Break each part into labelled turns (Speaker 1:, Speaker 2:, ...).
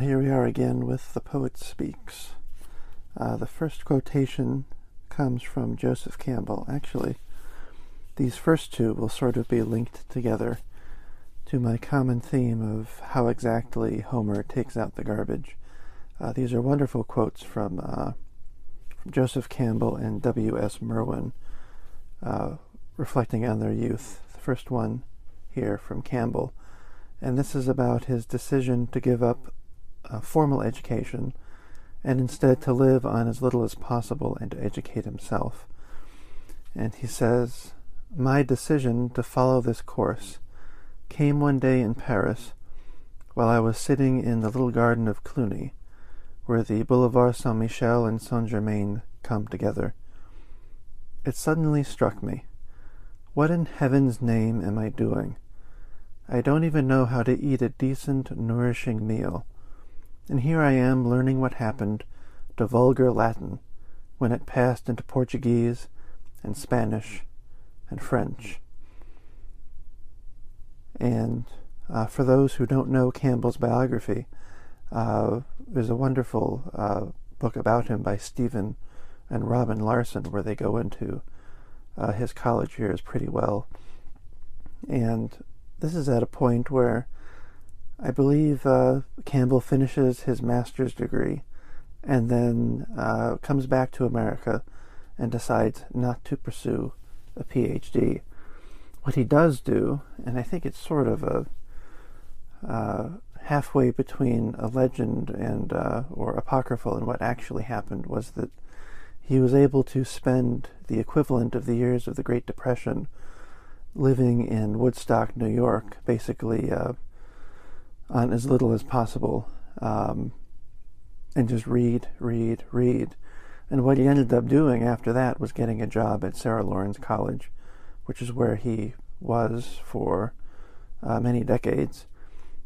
Speaker 1: Here we are again with The Poet Speaks. Uh, the first quotation comes from Joseph Campbell. Actually, these first two will sort of be linked together to my common theme of how exactly Homer takes out the garbage. Uh, these are wonderful quotes from, uh, from Joseph Campbell and W.S. Merwin, uh, reflecting on their youth. The first one here from Campbell, and this is about his decision to give up uh, formal education and instead to live on as little as possible and to educate himself. And he says, My decision to follow this course came one day in Paris while I was sitting in the little garden of Cluny, where the Boulevard Saint Michel and Saint Germain come together. It suddenly struck me. What in heaven's name am I doing? I don't even know how to eat a decent, nourishing meal and here I am learning what happened to vulgar Latin when it passed into Portuguese and Spanish and French. And uh, for those who don't know Campbell's biography, uh, there's a wonderful uh, book about him by Stephen and Robin Larsen where they go into uh, his college years pretty well. And this is at a point where I believe uh, Campbell finishes his master's degree and then uh, comes back to America and decides not to pursue a PhD. What he does do, and I think it's sort of a uh, halfway between a legend and uh, or apocryphal and what actually happened, was that he was able to spend the equivalent of the years of the Great Depression living in Woodstock, New York, basically uh, on as little as possible um, and just read, read, read. And what he ended up doing after that was getting a job at Sarah Lawrence College, which is where he was for uh, many decades.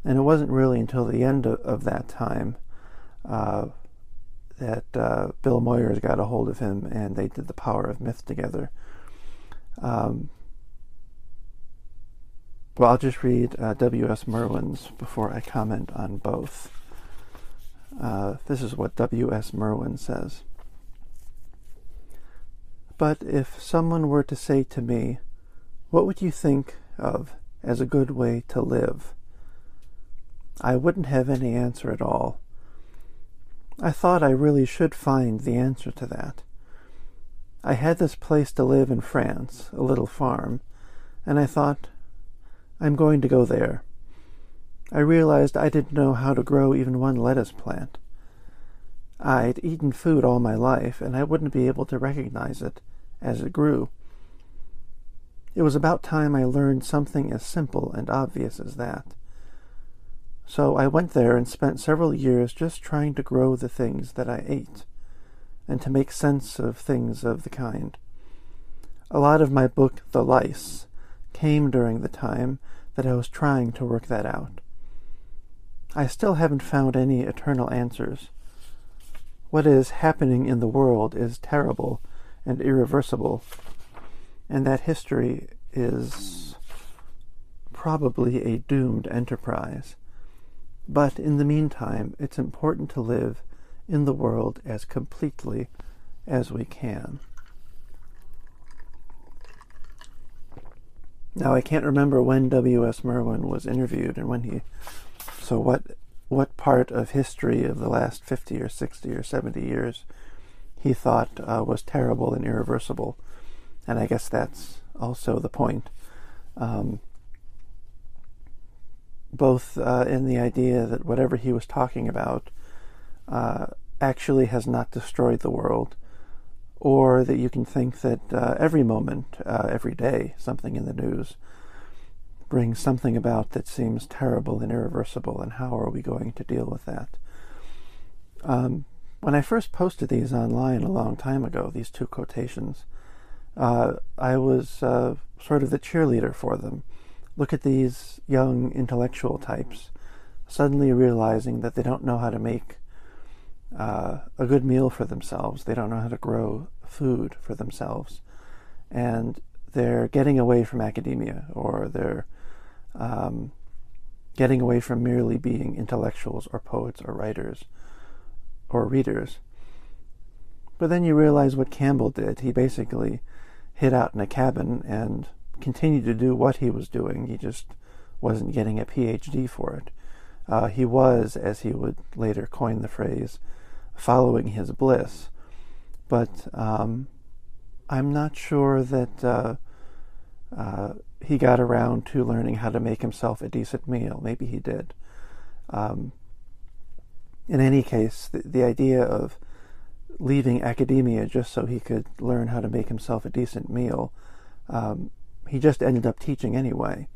Speaker 1: And it wasn't really until the end of, of that time uh, that uh, Bill Moyers got a hold of him and they did The Power of Myth together. Um, well, I'll just read uh, W.S. Merwin's before I comment on both. Uh, this is what W.S. Merwin says. But if someone were to say to me, What would you think of as a good way to live? I wouldn't have any answer at all. I thought I really should find the answer to that. I had this place to live in France, a little farm, and I thought, I'm going to go there. I realized I didn't know how to grow even one lettuce plant. I'd eaten food all my life, and I wouldn't be able to recognize it as it grew. It was about time I learned something as simple and obvious as that. So I went there and spent several years just trying to grow the things that I ate, and to make sense of things of the kind. A lot of my book, The Lice, came during the time that I was trying to work that out. I still haven't found any eternal answers. What is happening in the world is terrible and irreversible, and that history is probably a doomed enterprise. But in the meantime, it's important to live in the world as completely as we can. Now I can't remember when W.S. Merwin was interviewed and when he. So what what part of history of the last fifty or sixty or seventy years he thought uh, was terrible and irreversible, and I guess that's also the point. Um, both uh, in the idea that whatever he was talking about uh, actually has not destroyed the world, or that you can think that uh, every moment, uh, every day, something in the news brings something about that seems terrible and irreversible, and how are we going to deal with that? Um, when I first posted these online a long time ago, these two quotations, uh, I was uh, sort of the cheerleader for them. Look at these young intellectual types suddenly realizing that they don't know how to make uh, a good meal for themselves. They don't know how to grow food for themselves. And they're getting away from academia or they're um, getting away from merely being intellectuals or poets or writers or readers. But then you realize what Campbell did. He basically hid out in a cabin and continued to do what he was doing. He just wasn't getting a PhD for it. Uh, he was, as he would later coin the phrase, following his bliss. But um, I'm not sure that uh, uh, he got around to learning how to make himself a decent meal. Maybe he did. Um, in any case, the, the idea of leaving academia just so he could learn how to make himself a decent meal, um, he just ended up teaching anyway.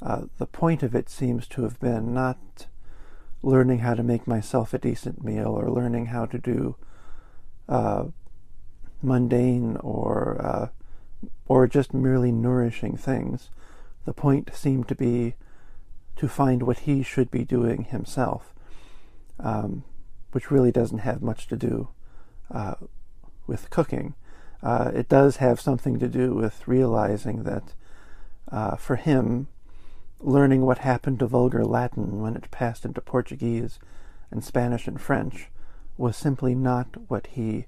Speaker 1: Uh, the point of it seems to have been not learning how to make myself a decent meal or learning how to do uh, mundane or uh, or just merely nourishing things. The point seemed to be to find what he should be doing himself, um, which really doesn't have much to do uh, with cooking. Uh, it does have something to do with realizing that uh, for him, learning what happened to vulgar Latin when it passed into Portuguese and Spanish and French was simply not what he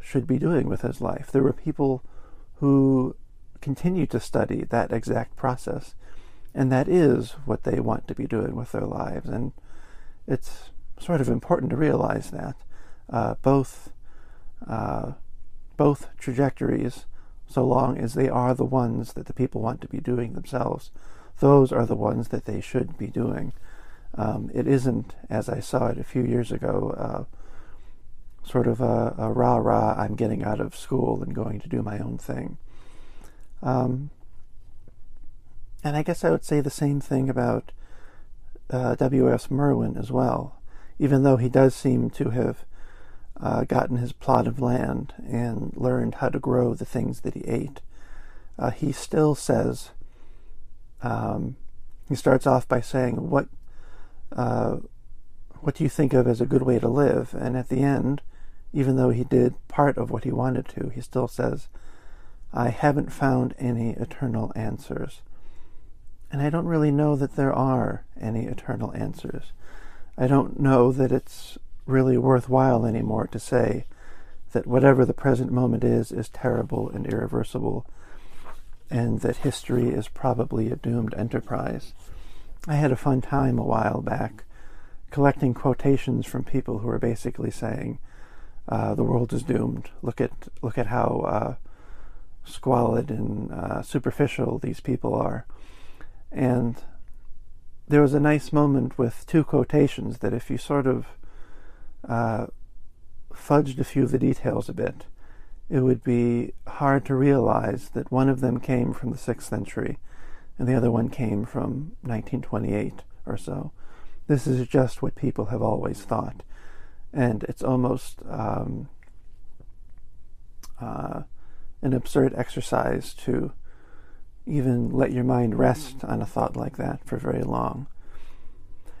Speaker 1: should be doing with his life. There were people who continue to study that exact process, and that is what they want to be doing with their lives. And it's sort of important to realize that uh, both uh, both trajectories, so long as they are the ones that the people want to be doing themselves, those are the ones that they should be doing. Um, it isn't, as I saw it a few years ago, uh, sort of a, a rah rah, I'm getting out of school and going to do my own thing. Um, and I guess I would say the same thing about uh, W.S. Merwin as well, even though he does seem to have uh, gotten his plot of land and learned how to grow the things that he ate. Uh, he still says, um, he starts off by saying, "What, uh, what do you think of as a good way to live?" And at the end, even though he did part of what he wanted to, he still says, "I haven't found any eternal answers." And I don't really know that there are any eternal answers. I don't know that it's really worthwhile anymore to say that whatever the present moment is, is terrible and irreversible, and that history is probably a doomed enterprise. I had a fun time a while back collecting quotations from people who are basically saying, uh, "The world is doomed. Look at look at how uh, squalid and uh, superficial these people are." And there was a nice moment with two quotations that, if you sort of uh, fudged a few of the details a bit, it would be hard to realize that one of them came from the 6th century and the other one came from 1928 or so. This is just what people have always thought. And it's almost um, uh, an absurd exercise to even let your mind rest on a thought like that for very long.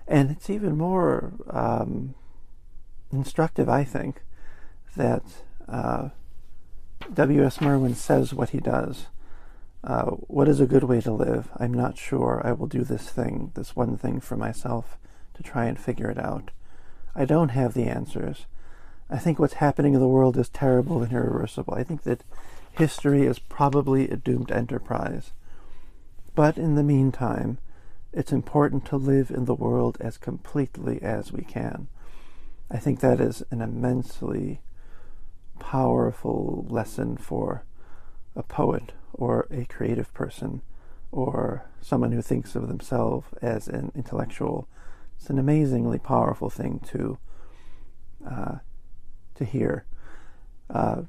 Speaker 1: And it's even more um, instructive, I think, that uh, W.S. Merwin says what he does. Uh, what is a good way to live? I'm not sure. I will do this thing, this one thing for myself to try and figure it out. I don't have the answers. I think what's happening in the world is terrible and irreversible. I think that history is probably a doomed enterprise. But in the meantime, it's important to live in the world as completely as we can. I think that is an immensely powerful lesson for a poet or a creative person or someone who thinks of themselves as an intellectual. It's an amazingly powerful thing to uh, to hear. Uh,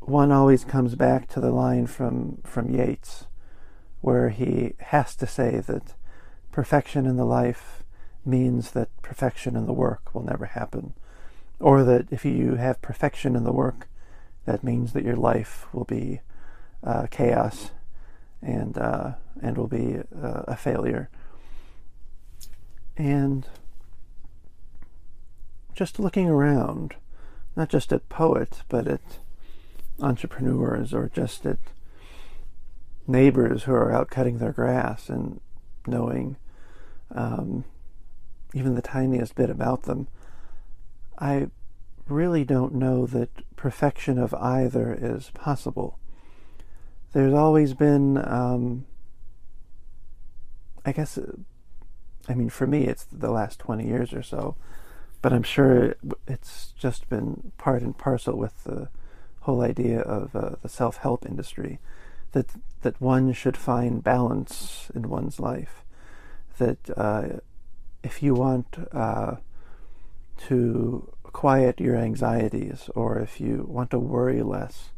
Speaker 1: one always comes back to the line from from Yeats, where he has to say that perfection in the life means that perfection in the work will never happen, or that if you have perfection in the work, that means that your life will be uh, chaos and uh, and will be uh, a failure. And just looking around, not just at poets, but at entrepreneurs or just at neighbors who are out cutting their grass and knowing um, even the tiniest bit about them, I really don't know that perfection of either is possible. There's always been, um, I guess, I mean, for me, it's the last 20 years or so, but I'm sure it's just been part and parcel with the whole idea of uh, the self help industry that, that one should find balance in one's life, that uh, if you want uh, to quiet your anxieties, or if you want to worry less,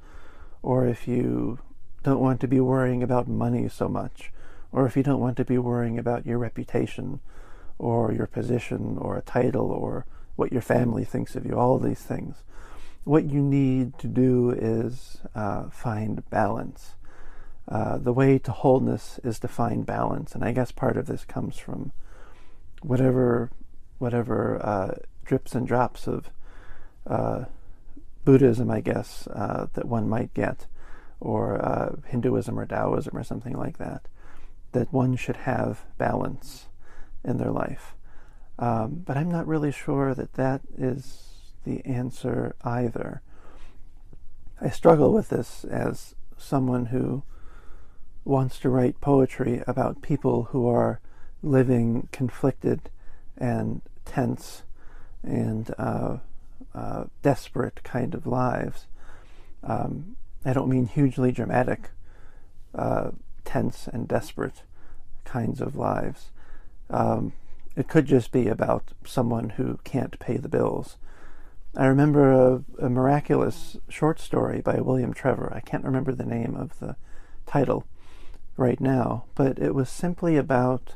Speaker 1: or if you don't want to be worrying about money so much, or if you don't want to be worrying about your reputation, or your position, or a title, or what your family thinks of you, all these things. What you need to do is uh, find balance. Uh, the way to wholeness is to find balance, and I guess part of this comes from whatever whatever uh, drips and drops of uh, Buddhism, I guess, uh, that one might get, or uh, Hinduism or Taoism or something like that, that one should have balance in their life. Um, but I'm not really sure that that is the answer either. I struggle with this as someone who wants to write poetry about people who are living conflicted and tense and uh, uh, desperate kind of lives. Um, I don't mean hugely dramatic, uh, tense and desperate kinds of lives. Um, it could just be about someone who can't pay the bills. I remember a, a, miraculous short story by William Trevor. I can't remember the name of the title right now, but it was simply about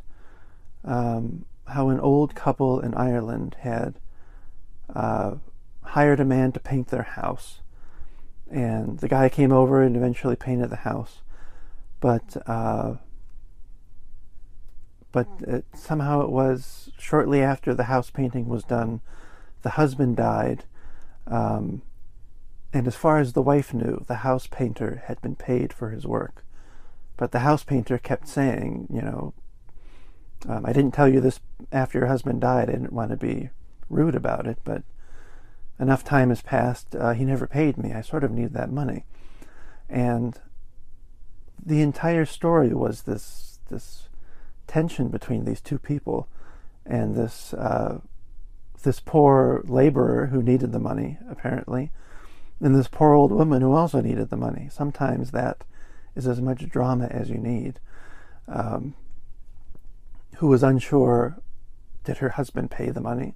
Speaker 1: um, how an old couple in Ireland had uh, hired a man to paint their house. And the guy came over and eventually painted the house. But uh, but it, somehow it was shortly after the house painting was done, the husband died. Um, and as far as the wife knew, the house painter had been paid for his work. But the house painter kept saying, you know, um, I didn't tell you this after your husband died. I didn't want to be rude about it, but enough time has passed. Uh, he never paid me. I sort of need that money. And the entire story was this this tension between these two people, and this uh, this poor laborer who needed the money apparently, and this poor old woman who also needed the money. Sometimes that is as much drama as you need. Um, who was unsure did her husband pay the money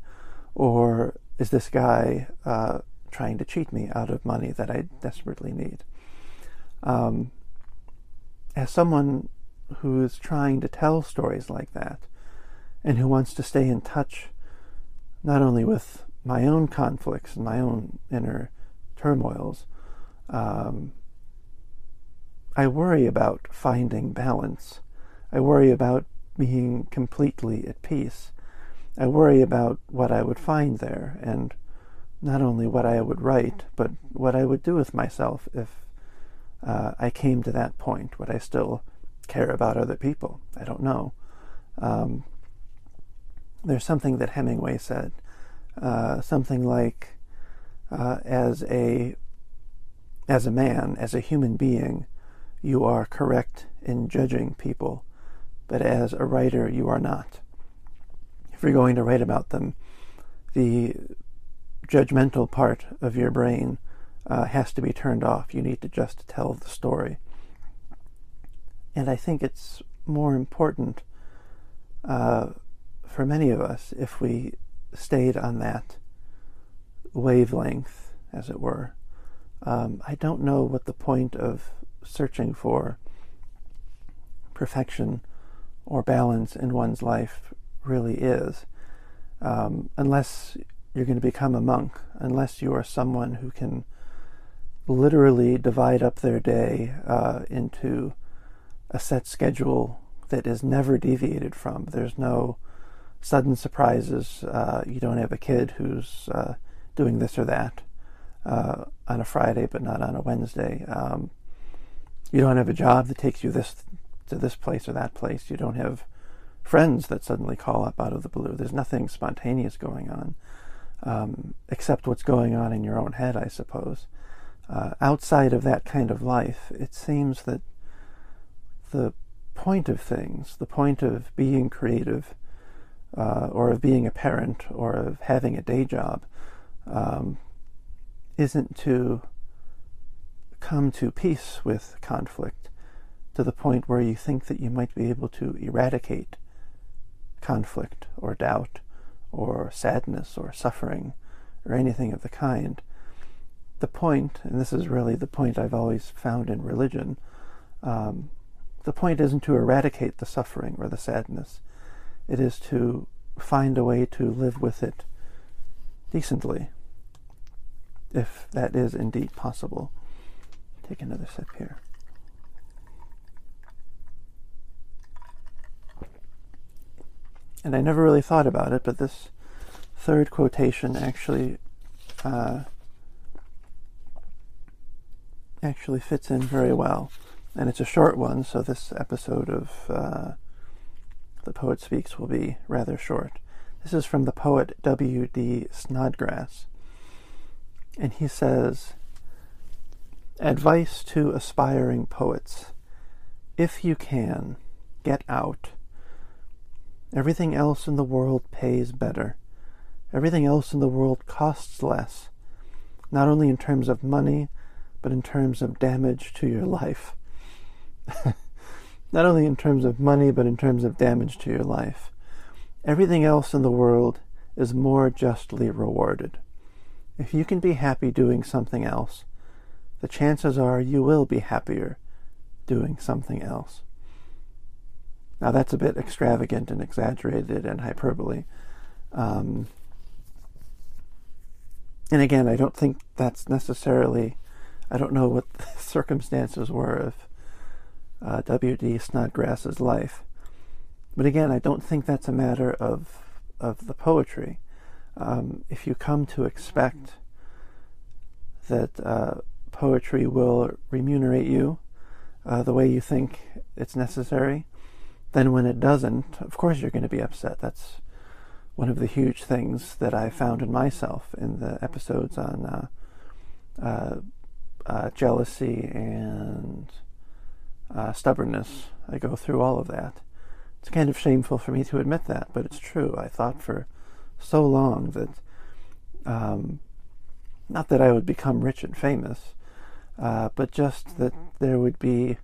Speaker 1: or is this guy uh, trying to cheat me out of money that I desperately need? Um, as someone who is trying to tell stories like that and who wants to stay in touch not only with my own conflicts and my own inner turmoils, um, I worry about finding balance. I worry about being completely at peace. I worry about what I would find there and not only what I would write, but what I would do with myself if uh, I came to that point. Would I still care about other people? I don't know. Um, there's something that Hemingway said, uh, something like, uh, as a as a man, as a human being, you are correct in judging people, but as a writer, you are not. If you're going to write about them, the judgmental part of your brain uh, has to be turned off. You need to just tell the story. And I think it's more important uh, for many of us if we stayed on that wavelength, as it were. Um, I don't know what the point of searching for perfection or balance in one's life really is, um, unless you're going to become a monk, unless you are someone who can literally divide up their day uh, into a set schedule that is never deviated from. There's no sudden surprises. Uh, you don't have a kid who's uh, doing this or that uh, on a Friday, but not on a Wednesday. Um, you don't have a job that takes you this to this place or that place. You don't have friends that suddenly call up out of the blue. There's nothing spontaneous going on, um, except what's going on in your own head, I suppose. Uh, outside of that kind of life, it seems that the point of things, the point of being creative, uh, or of being a parent, or of having a day job, um, isn't to come to peace with conflict to the point where you think that you might be able to eradicate conflict or doubt or sadness or suffering or anything of the kind. The point, and this is really the point I've always found in religion, um, the point isn't to eradicate the suffering or the sadness. It is to find a way to live with it decently, if that is indeed possible. Take another sip here. And I never really thought about it, but this third quotation actually uh, actually fits in very well. And it's a short one, so this episode of uh, The Poet Speaks will be rather short. This is from the poet W.D. Snodgrass. And he says, Advice to aspiring poets. If you can, get out. Everything else in the world pays better. Everything else in the world costs less, not only in terms of money, but in terms of damage to your life. not only in terms of money, but in terms of damage to your life. Everything else in the world is more justly rewarded. If you can be happy doing something else, the chances are you will be happier doing something else. Now, that's a bit extravagant and exaggerated and hyperbole. Um, and again, I don't think that's necessarily, I don't know what the circumstances were of uh, W.D. Snodgrass's life. But again, I don't think that's a matter of, of the poetry. Um, if you come to expect that uh, poetry will remunerate you uh, the way you think it's necessary, then when it doesn't, of course you're going to be upset. That's one of the huge things that I found in myself in the episodes on uh, uh, uh jealousy and uh, stubbornness. I go through all of that. It's kind of shameful for me to admit that, but it's true. I thought for so long that, um, not that I would become rich and famous, uh, but just that there would be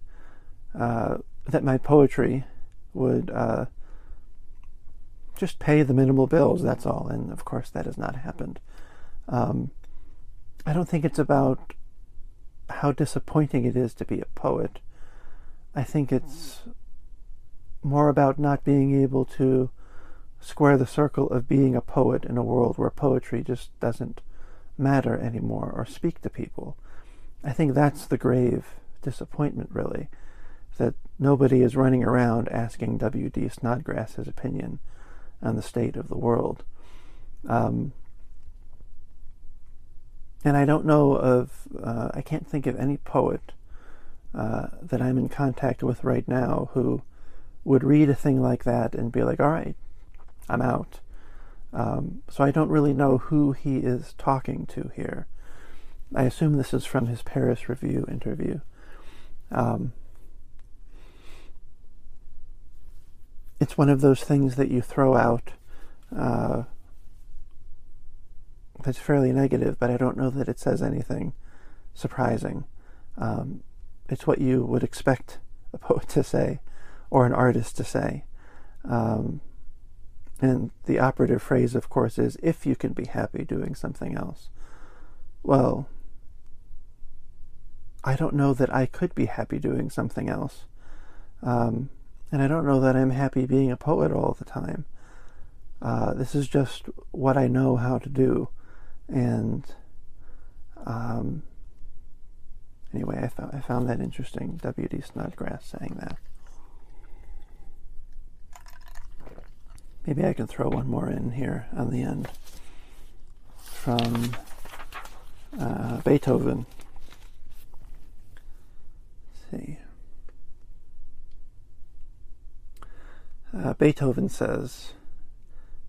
Speaker 1: uh, that my poetry would uh, just pay the minimal bills. That's all, and of course that has not happened. Um, I don't think it's about how disappointing it is to be a poet. I think it's more about not being able to square the circle of being a poet in a world where poetry just doesn't matter anymore or speak to people. I think that's the grave disappointment, really, that nobody is running around asking W.D. Snodgrass his opinion on the state of the world. Um, and I don't know of, uh, I can't think of any poet uh, that I'm in contact with right now who would read a thing like that and be like, all right, I'm out. Um, so I don't really know who he is talking to here. I assume this is from his Paris Review interview. Um, it's one of those things that you throw out uh, that's fairly negative, but I don't know that it says anything surprising. Um, it's what you would expect a poet to say or an artist to say. Um, and the operative phrase, of course, is if you can be happy doing something else. Well, I don't know that I could be happy doing something else. Um, and I don't know that I'm happy being a poet all the time. Uh, this is just what I know how to do. And um, anyway, I, found, I found that interesting, W.D. Snodgrass saying that. Maybe I can throw one more in here on the end from uh, Beethoven. Let's see. Uh, Beethoven says,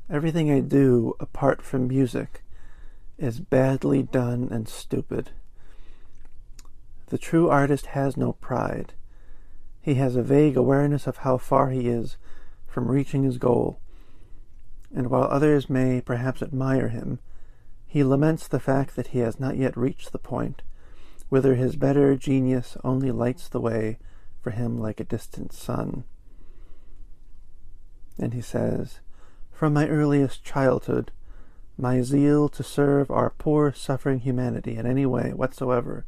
Speaker 1: Everything I do apart from music is badly done and stupid. The true artist has no pride. He has a vague awareness of how far he is from reaching his goal and while others may perhaps admire him, he laments the fact that he has not yet reached the point whither his better genius only lights the way for him like a distant sun. And he says, From my earliest childhood, my zeal to serve our poor suffering humanity in any way whatsoever,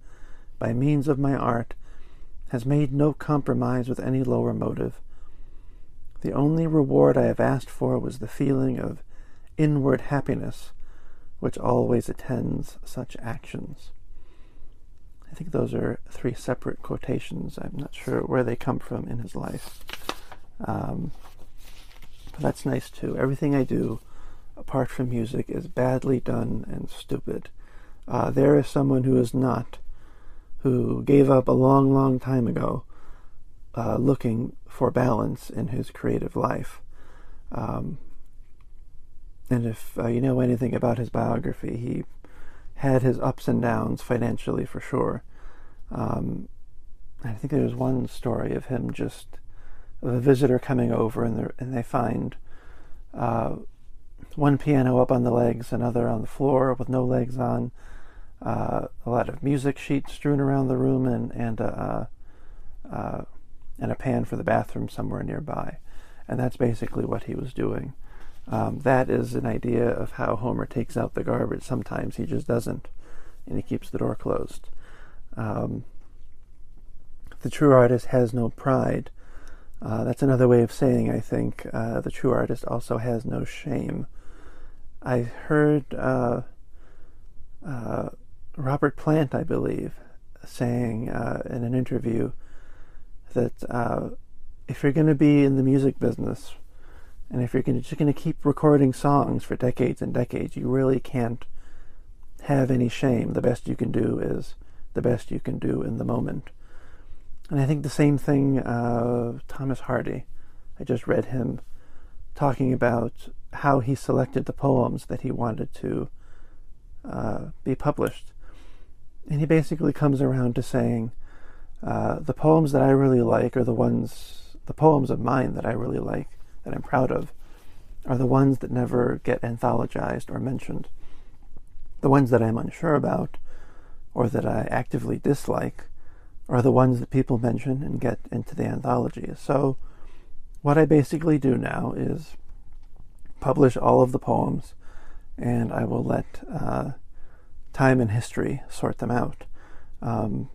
Speaker 1: by means of my art, has made no compromise with any lower motive the only reward I have asked for was the feeling of inward happiness which always attends such actions. I think those are three separate quotations. I'm not sure where they come from in his life. Um, but that's nice too. Everything I do, apart from music, is badly done and stupid. Uh, there is someone who is not, who gave up a long, long time ago, uh, looking for balance in his creative life. Um, and if uh, you know anything about his biography, he had his ups and downs financially for sure. Um, I think there's one story of him just of a visitor coming over and, and they find uh, one piano up on the legs, another on the floor with no legs on, uh, a lot of music sheets strewn around the room, and and uh, uh and a pan for the bathroom somewhere nearby. And that's basically what he was doing. Um, that is an idea of how Homer takes out the garbage. Sometimes he just doesn't, and he keeps the door closed. Um, the true artist has no pride. Uh, that's another way of saying, I think, uh, the true artist also has no shame. I heard uh, uh Robert Plant, I believe, saying uh, in an interview that if you're going to be in the music business and if you're gonna, just going to keep recording songs for decades and decades, you really can't have any shame. The best you can do is the best you can do in the moment. And I think the same thing, uh, Thomas Hardy. I just read him talking about how he selected the poems that he wanted to uh, be published. And he basically comes around to saying, uh, the poems that I really like are the ones, the poems of mine that I really like, that I'm proud of, are the ones that never get anthologized or mentioned. The ones that I'm unsure about or that I actively dislike are the ones that people mention and get into the anthology. So, what I basically do now is publish all of the poems, and I will let uh, time and history sort them out. Um,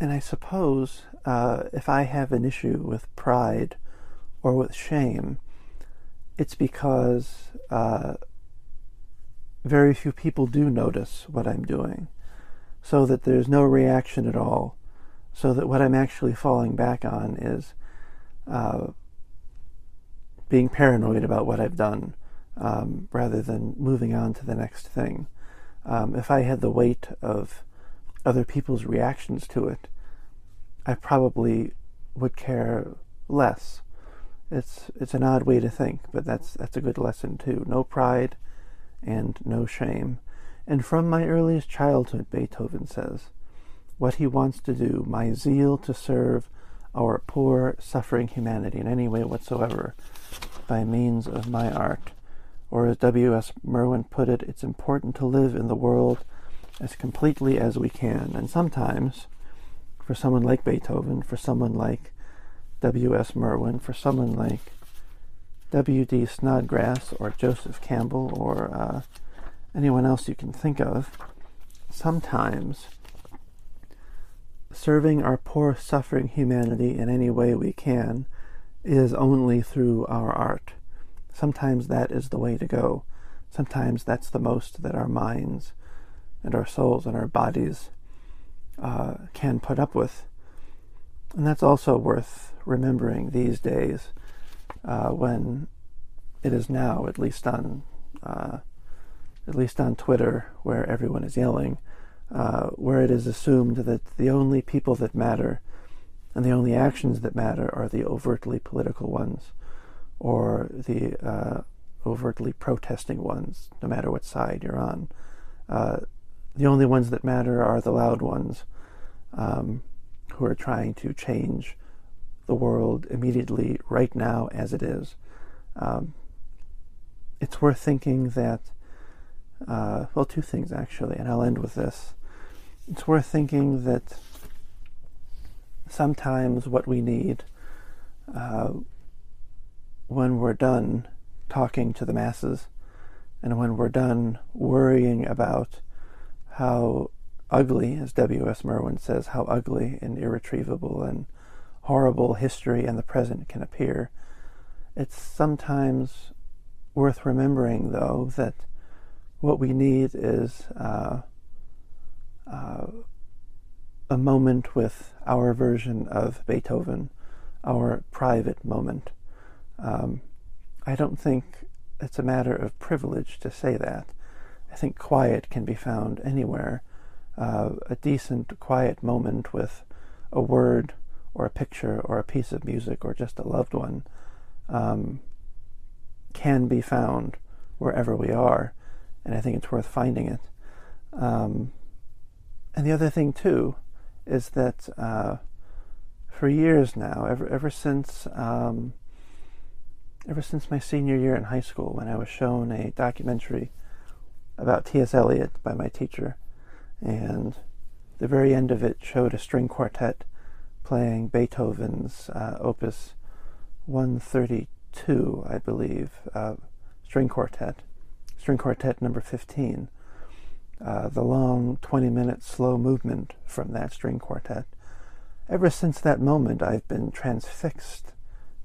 Speaker 1: and I suppose uh, if I have an issue with pride or with shame, it's because uh, very few people do notice what I'm doing, so that there's no reaction at all, so that what I'm actually falling back on is uh, being paranoid about what I've done um, rather than moving on to the next thing. Um, if I had the weight of other people's reactions to it, I probably would care less. It's it's an odd way to think, but that's that's a good lesson too. No pride and no shame. And from my earliest childhood, Beethoven says, what he wants to do, my zeal to serve our poor, suffering humanity in any way whatsoever by means of my art. Or as W.S. Merwin put it, it's important to live in the world as completely as we can. And sometimes, for someone like Beethoven, for someone like W.S. Merwin, for someone like W.D. Snodgrass or Joseph Campbell or uh, anyone else you can think of, sometimes serving our poor, suffering humanity in any way we can is only through our art. Sometimes that is the way to go. Sometimes that's the most that our minds and our souls and our bodies uh, can put up with. And that's also worth remembering these days uh, when it is now, at least on uh, at least on Twitter, where everyone is yelling, uh, where it is assumed that the only people that matter and the only actions that matter are the overtly political ones or the uh, overtly protesting ones, no matter what side you're on. Uh, the only ones that matter are the loud ones um, who are trying to change the world immediately, right now, as it is. Um, it's worth thinking that, uh, well, two things actually, and I'll end with this. It's worth thinking that sometimes what we need uh, when we're done talking to the masses and when we're done worrying about how ugly, as W.S. Merwin says, how ugly and irretrievable and horrible history and the present can appear, it's sometimes worth remembering, though, that what we need is uh, uh, a moment with our version of Beethoven, our private moment. Um, I don't think it's a matter of privilege to say that. I think quiet can be found anywhere. Uh, a decent, quiet moment with a word or a picture or a piece of music or just a loved one um, can be found wherever we are, and I think it's worth finding it. Um, and the other thing, too, is that uh, for years now, ever ever since um, ever since my senior year in high school, when I was shown a documentary about T.S. Eliot by my teacher, and the very end of it showed a string quartet playing Beethoven's uh, Opus 132, I believe, uh, string quartet, string quartet number 15 uh, the long 20 minute slow movement from that string quartet. Ever since that moment, I've been transfixed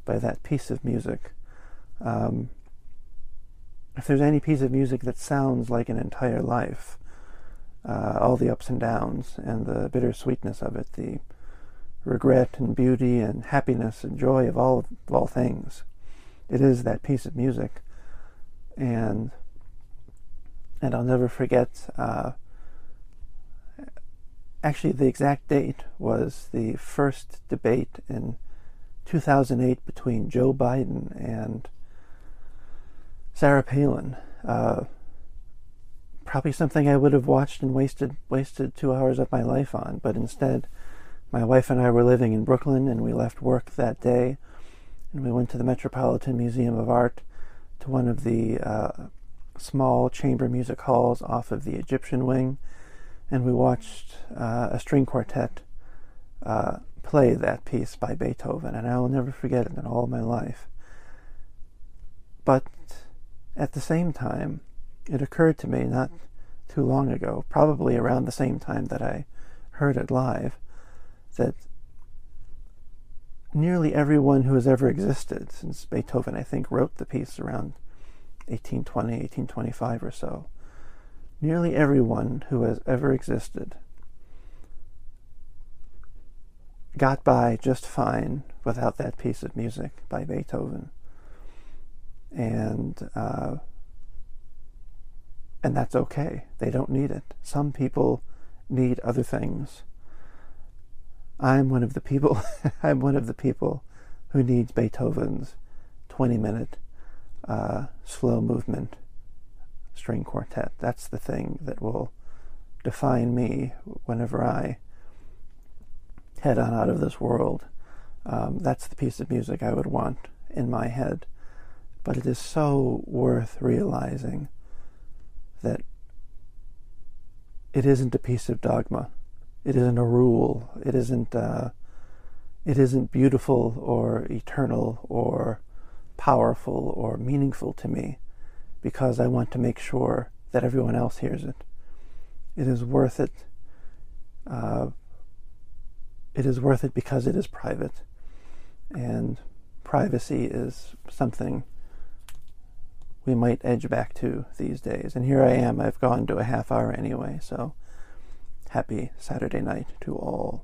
Speaker 1: by that piece of music. Um, if there's any piece of music that sounds like an entire life, uh, all the ups and downs and the bittersweetness of it, the regret and beauty and happiness and joy of all of all things, it is that piece of music. And and I'll never forget. Uh, actually, the exact date was the first debate in 2008 between Joe Biden and Sarah Palin. Uh, probably something I would have watched and wasted wasted two hours of my life on, but instead, my wife and I were living in Brooklyn, and we left work that day, and we went to the Metropolitan Museum of Art to one of the uh, small chamber music halls off of the Egyptian wing, and we watched uh, a string quartet uh, play that piece by Beethoven, and I will never forget it in all my life. But at the same time, it occurred to me not too long ago, probably around the same time that I heard it live, that nearly everyone who has ever existed since Beethoven, I think, wrote the piece around 1820, 1825 or so, nearly everyone who has ever existed got by just fine without that piece of music by Beethoven. And uh, and that's okay. They don't need it. Some people need other things. I'm one of the people I'm one of the people who needs Beethoven's 20 minute uh, slow movement string quartet. That's the thing that will define me whenever I head on out of this world. Um, that's the piece of music I would want in my head. But it is so worth realizing that it isn't a piece of dogma. It isn't a rule. It isn't. Uh, it isn't beautiful or eternal or powerful or meaningful to me because I want to make sure that everyone else hears it. It is worth it. Uh, it is worth it because it is private. And privacy is something we might edge back to these days. And here I am, I've gone to a half hour anyway, so happy Saturday night to all.